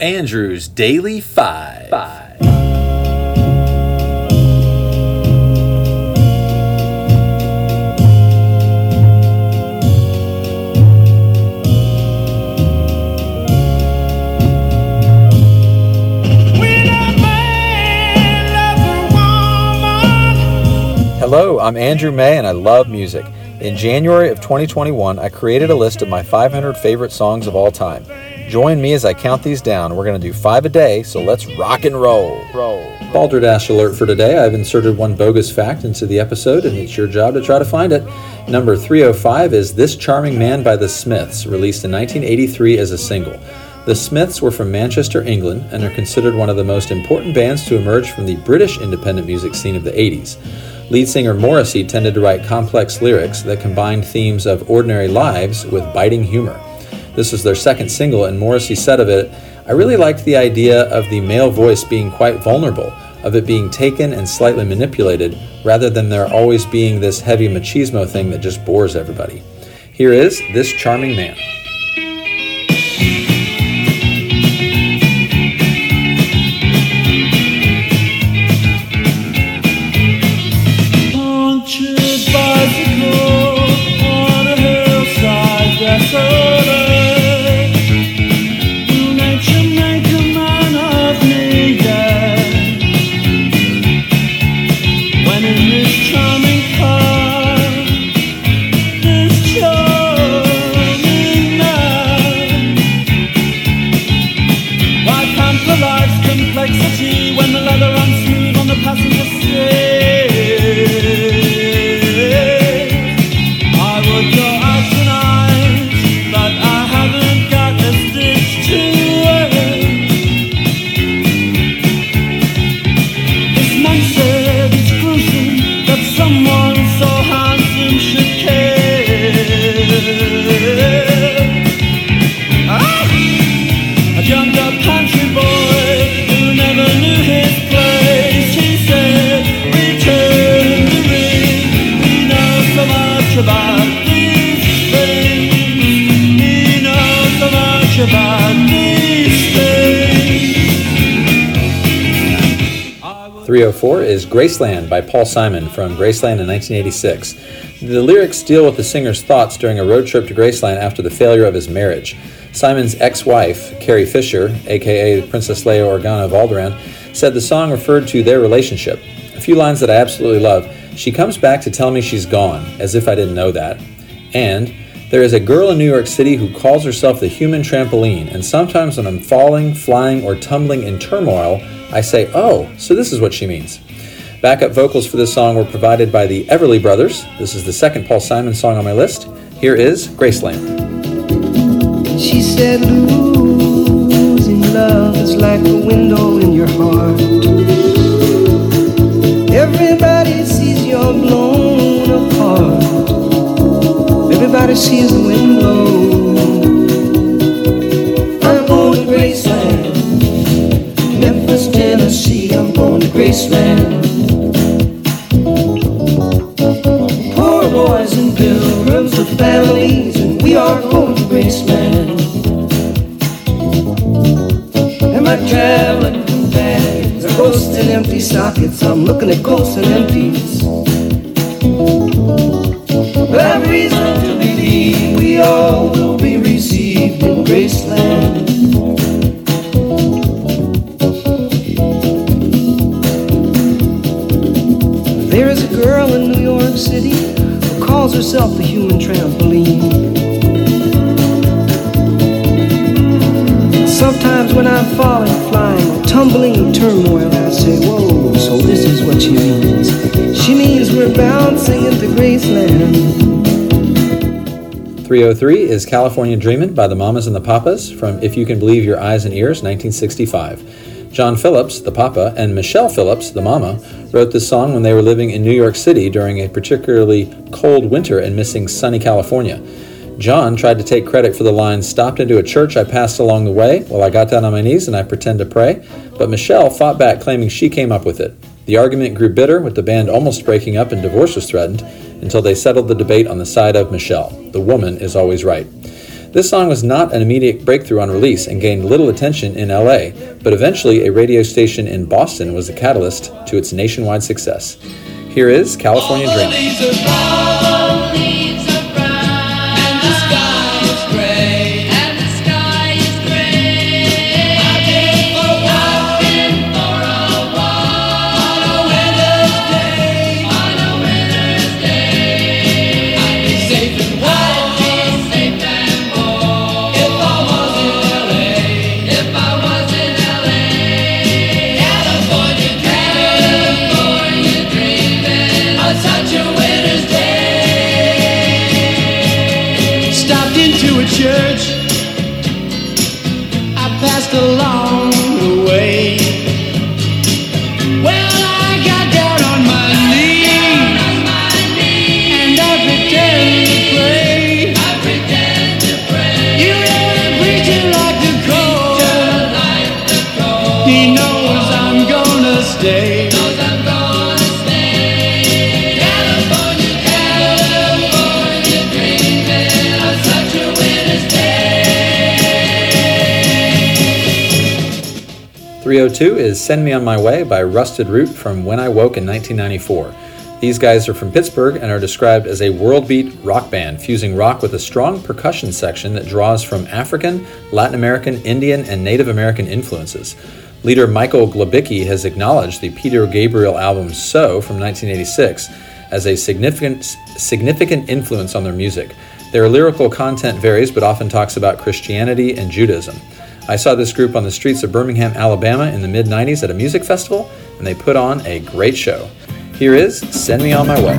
Andrew's Daily Five. Five. Hello, I'm Andrew May and I love music. In January of 2021, I created a list of my 500 favorite songs of all time. Join me as I count these down. We're going to do five a day, so let's rock and roll. Roll. Balderdash alert for today. I've inserted one bogus fact into the episode, and it's your job to try to find it. Number 305 is This Charming Man by the Smiths, released in 1983 as a single. The Smiths were from Manchester, England, and are considered one of the most important bands to emerge from the British independent music scene of the 80s. Lead singer Morrissey tended to write complex lyrics that combined themes of ordinary lives with biting humor. This was their second single, and Morrissey said of it, I really liked the idea of the male voice being quite vulnerable, of it being taken and slightly manipulated, rather than there always being this heavy machismo thing that just bores everybody. Here is This Charming Man. yeah. 304 is Graceland by Paul Simon from Graceland in 1986. The lyrics deal with the singer's thoughts during a road trip to Graceland after the failure of his marriage. Simon's ex wife, Carrie Fisher, aka Princess Leia Organa of Alderaan, said the song referred to their relationship. A few lines that I absolutely love She comes back to tell me she's gone, as if I didn't know that. And, there is a girl in New York City who calls herself the human trampoline, and sometimes when I'm falling, flying, or tumbling in turmoil, I say, oh, so this is what she means. Backup vocals for this song were provided by the Everly Brothers. This is the second Paul Simon song on my list. Here is Graceland. She said, losing love is like a window in your heart. Everybody sees you're blown apart. Everybody sees going. Poor boys and pilgrims with families, and we are going to Graceland. Am I traveling bags? Are ghosts and empty sockets? I'm looking at ghosts and empties. I've reason to believe we all will herself the human trampoline. Sometimes when I'm falling, flying, tumbling in turmoil, I say, Whoa, so this is what she means. She means we're bouncing into Graceland. 303 is California Dreamin' by the Mamas and the Papas from If You Can Believe Your Eyes and Ears, 1965. John Phillips, the Papa, and Michelle Phillips, the Mama, wrote this song when they were living in New York City during a particularly cold winter and missing sunny California. John tried to take credit for the line, stopped into a church I passed along the way while I got down on my knees and I pretend to pray, but Michelle fought back, claiming she came up with it. The argument grew bitter, with the band almost breaking up and divorce was threatened, until they settled the debate on the side of Michelle. The woman is always right. This song was not an immediate breakthrough on release and gained little attention in LA, but eventually a radio station in Boston was the catalyst to its nationwide success. Here is California Dreaming. passed along the way. 302 is Send Me On My Way by Rusted Root from When I Woke in 1994. These guys are from Pittsburgh and are described as a world beat rock band, fusing rock with a strong percussion section that draws from African, Latin American, Indian, and Native American influences. Leader Michael Glabicki has acknowledged the Peter Gabriel album So from 1986 as a significant, significant influence on their music. Their lyrical content varies, but often talks about Christianity and Judaism. I saw this group on the streets of Birmingham, Alabama in the mid 90s at a music festival, and they put on a great show. Here is Send Me On My Way.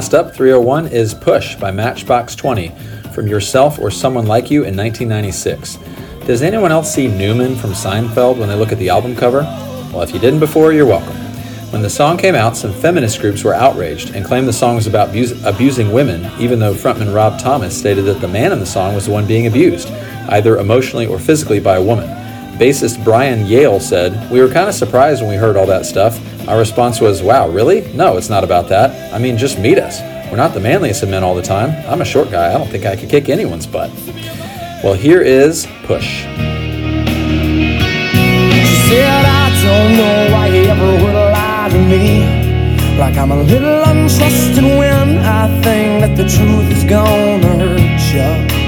Last up, 301 is Push by Matchbox 20 from Yourself or Someone Like You in 1996. Does anyone else see Newman from Seinfeld when they look at the album cover? Well, if you didn't before, you're welcome. When the song came out, some feminist groups were outraged and claimed the song was about abuse- abusing women, even though frontman Rob Thomas stated that the man in the song was the one being abused, either emotionally or physically by a woman. Bassist Brian Yale said, We were kind of surprised when we heard all that stuff. Our response was, Wow, really? No, it's not about that. I mean, just meet us. We're not the manliest of men all the time. I'm a short guy. I don't think I could kick anyone's butt. Well, here is Push. Like I'm a little untrusting when I think that the truth is gonna hurt you.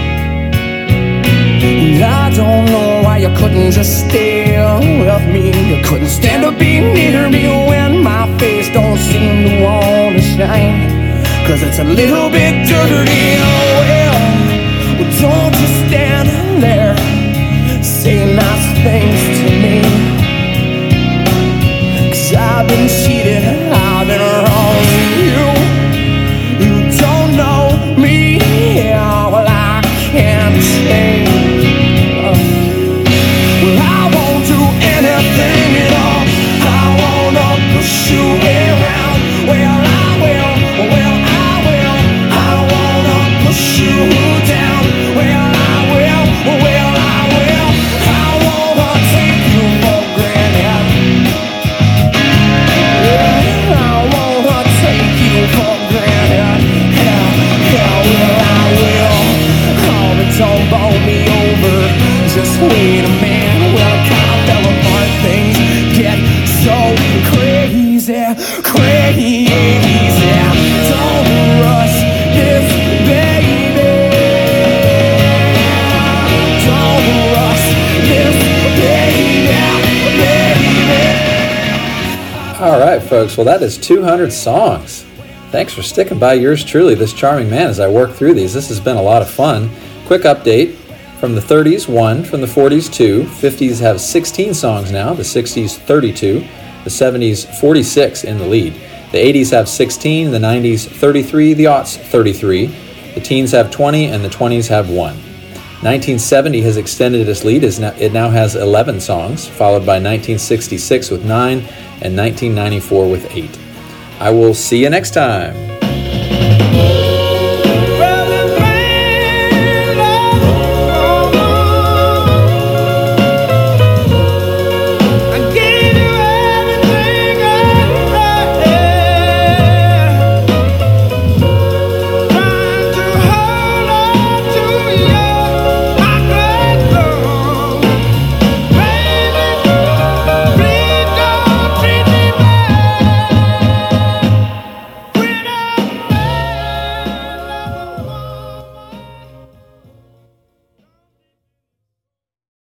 And I don't know why you couldn't just stay with me. You couldn't stand Cause it's a little bit dirty. crazy, crazy. Don't rush this, baby. Don't rush this, baby, baby. All right, folks. Well, that is 200 songs. Thanks for sticking by yours truly, this charming man, as I work through these. This has been a lot of fun. Quick update from the 30s, one, from the 40s, two, 50s have 16 songs now, the 60s, 32. The 70s, 46 in the lead. The 80s have 16. The 90s, 33. The aughts, 33. The teens have 20, and the 20s have 1. 1970 has extended its lead. It now has 11 songs, followed by 1966 with 9 and 1994 with 8. I will see you next time.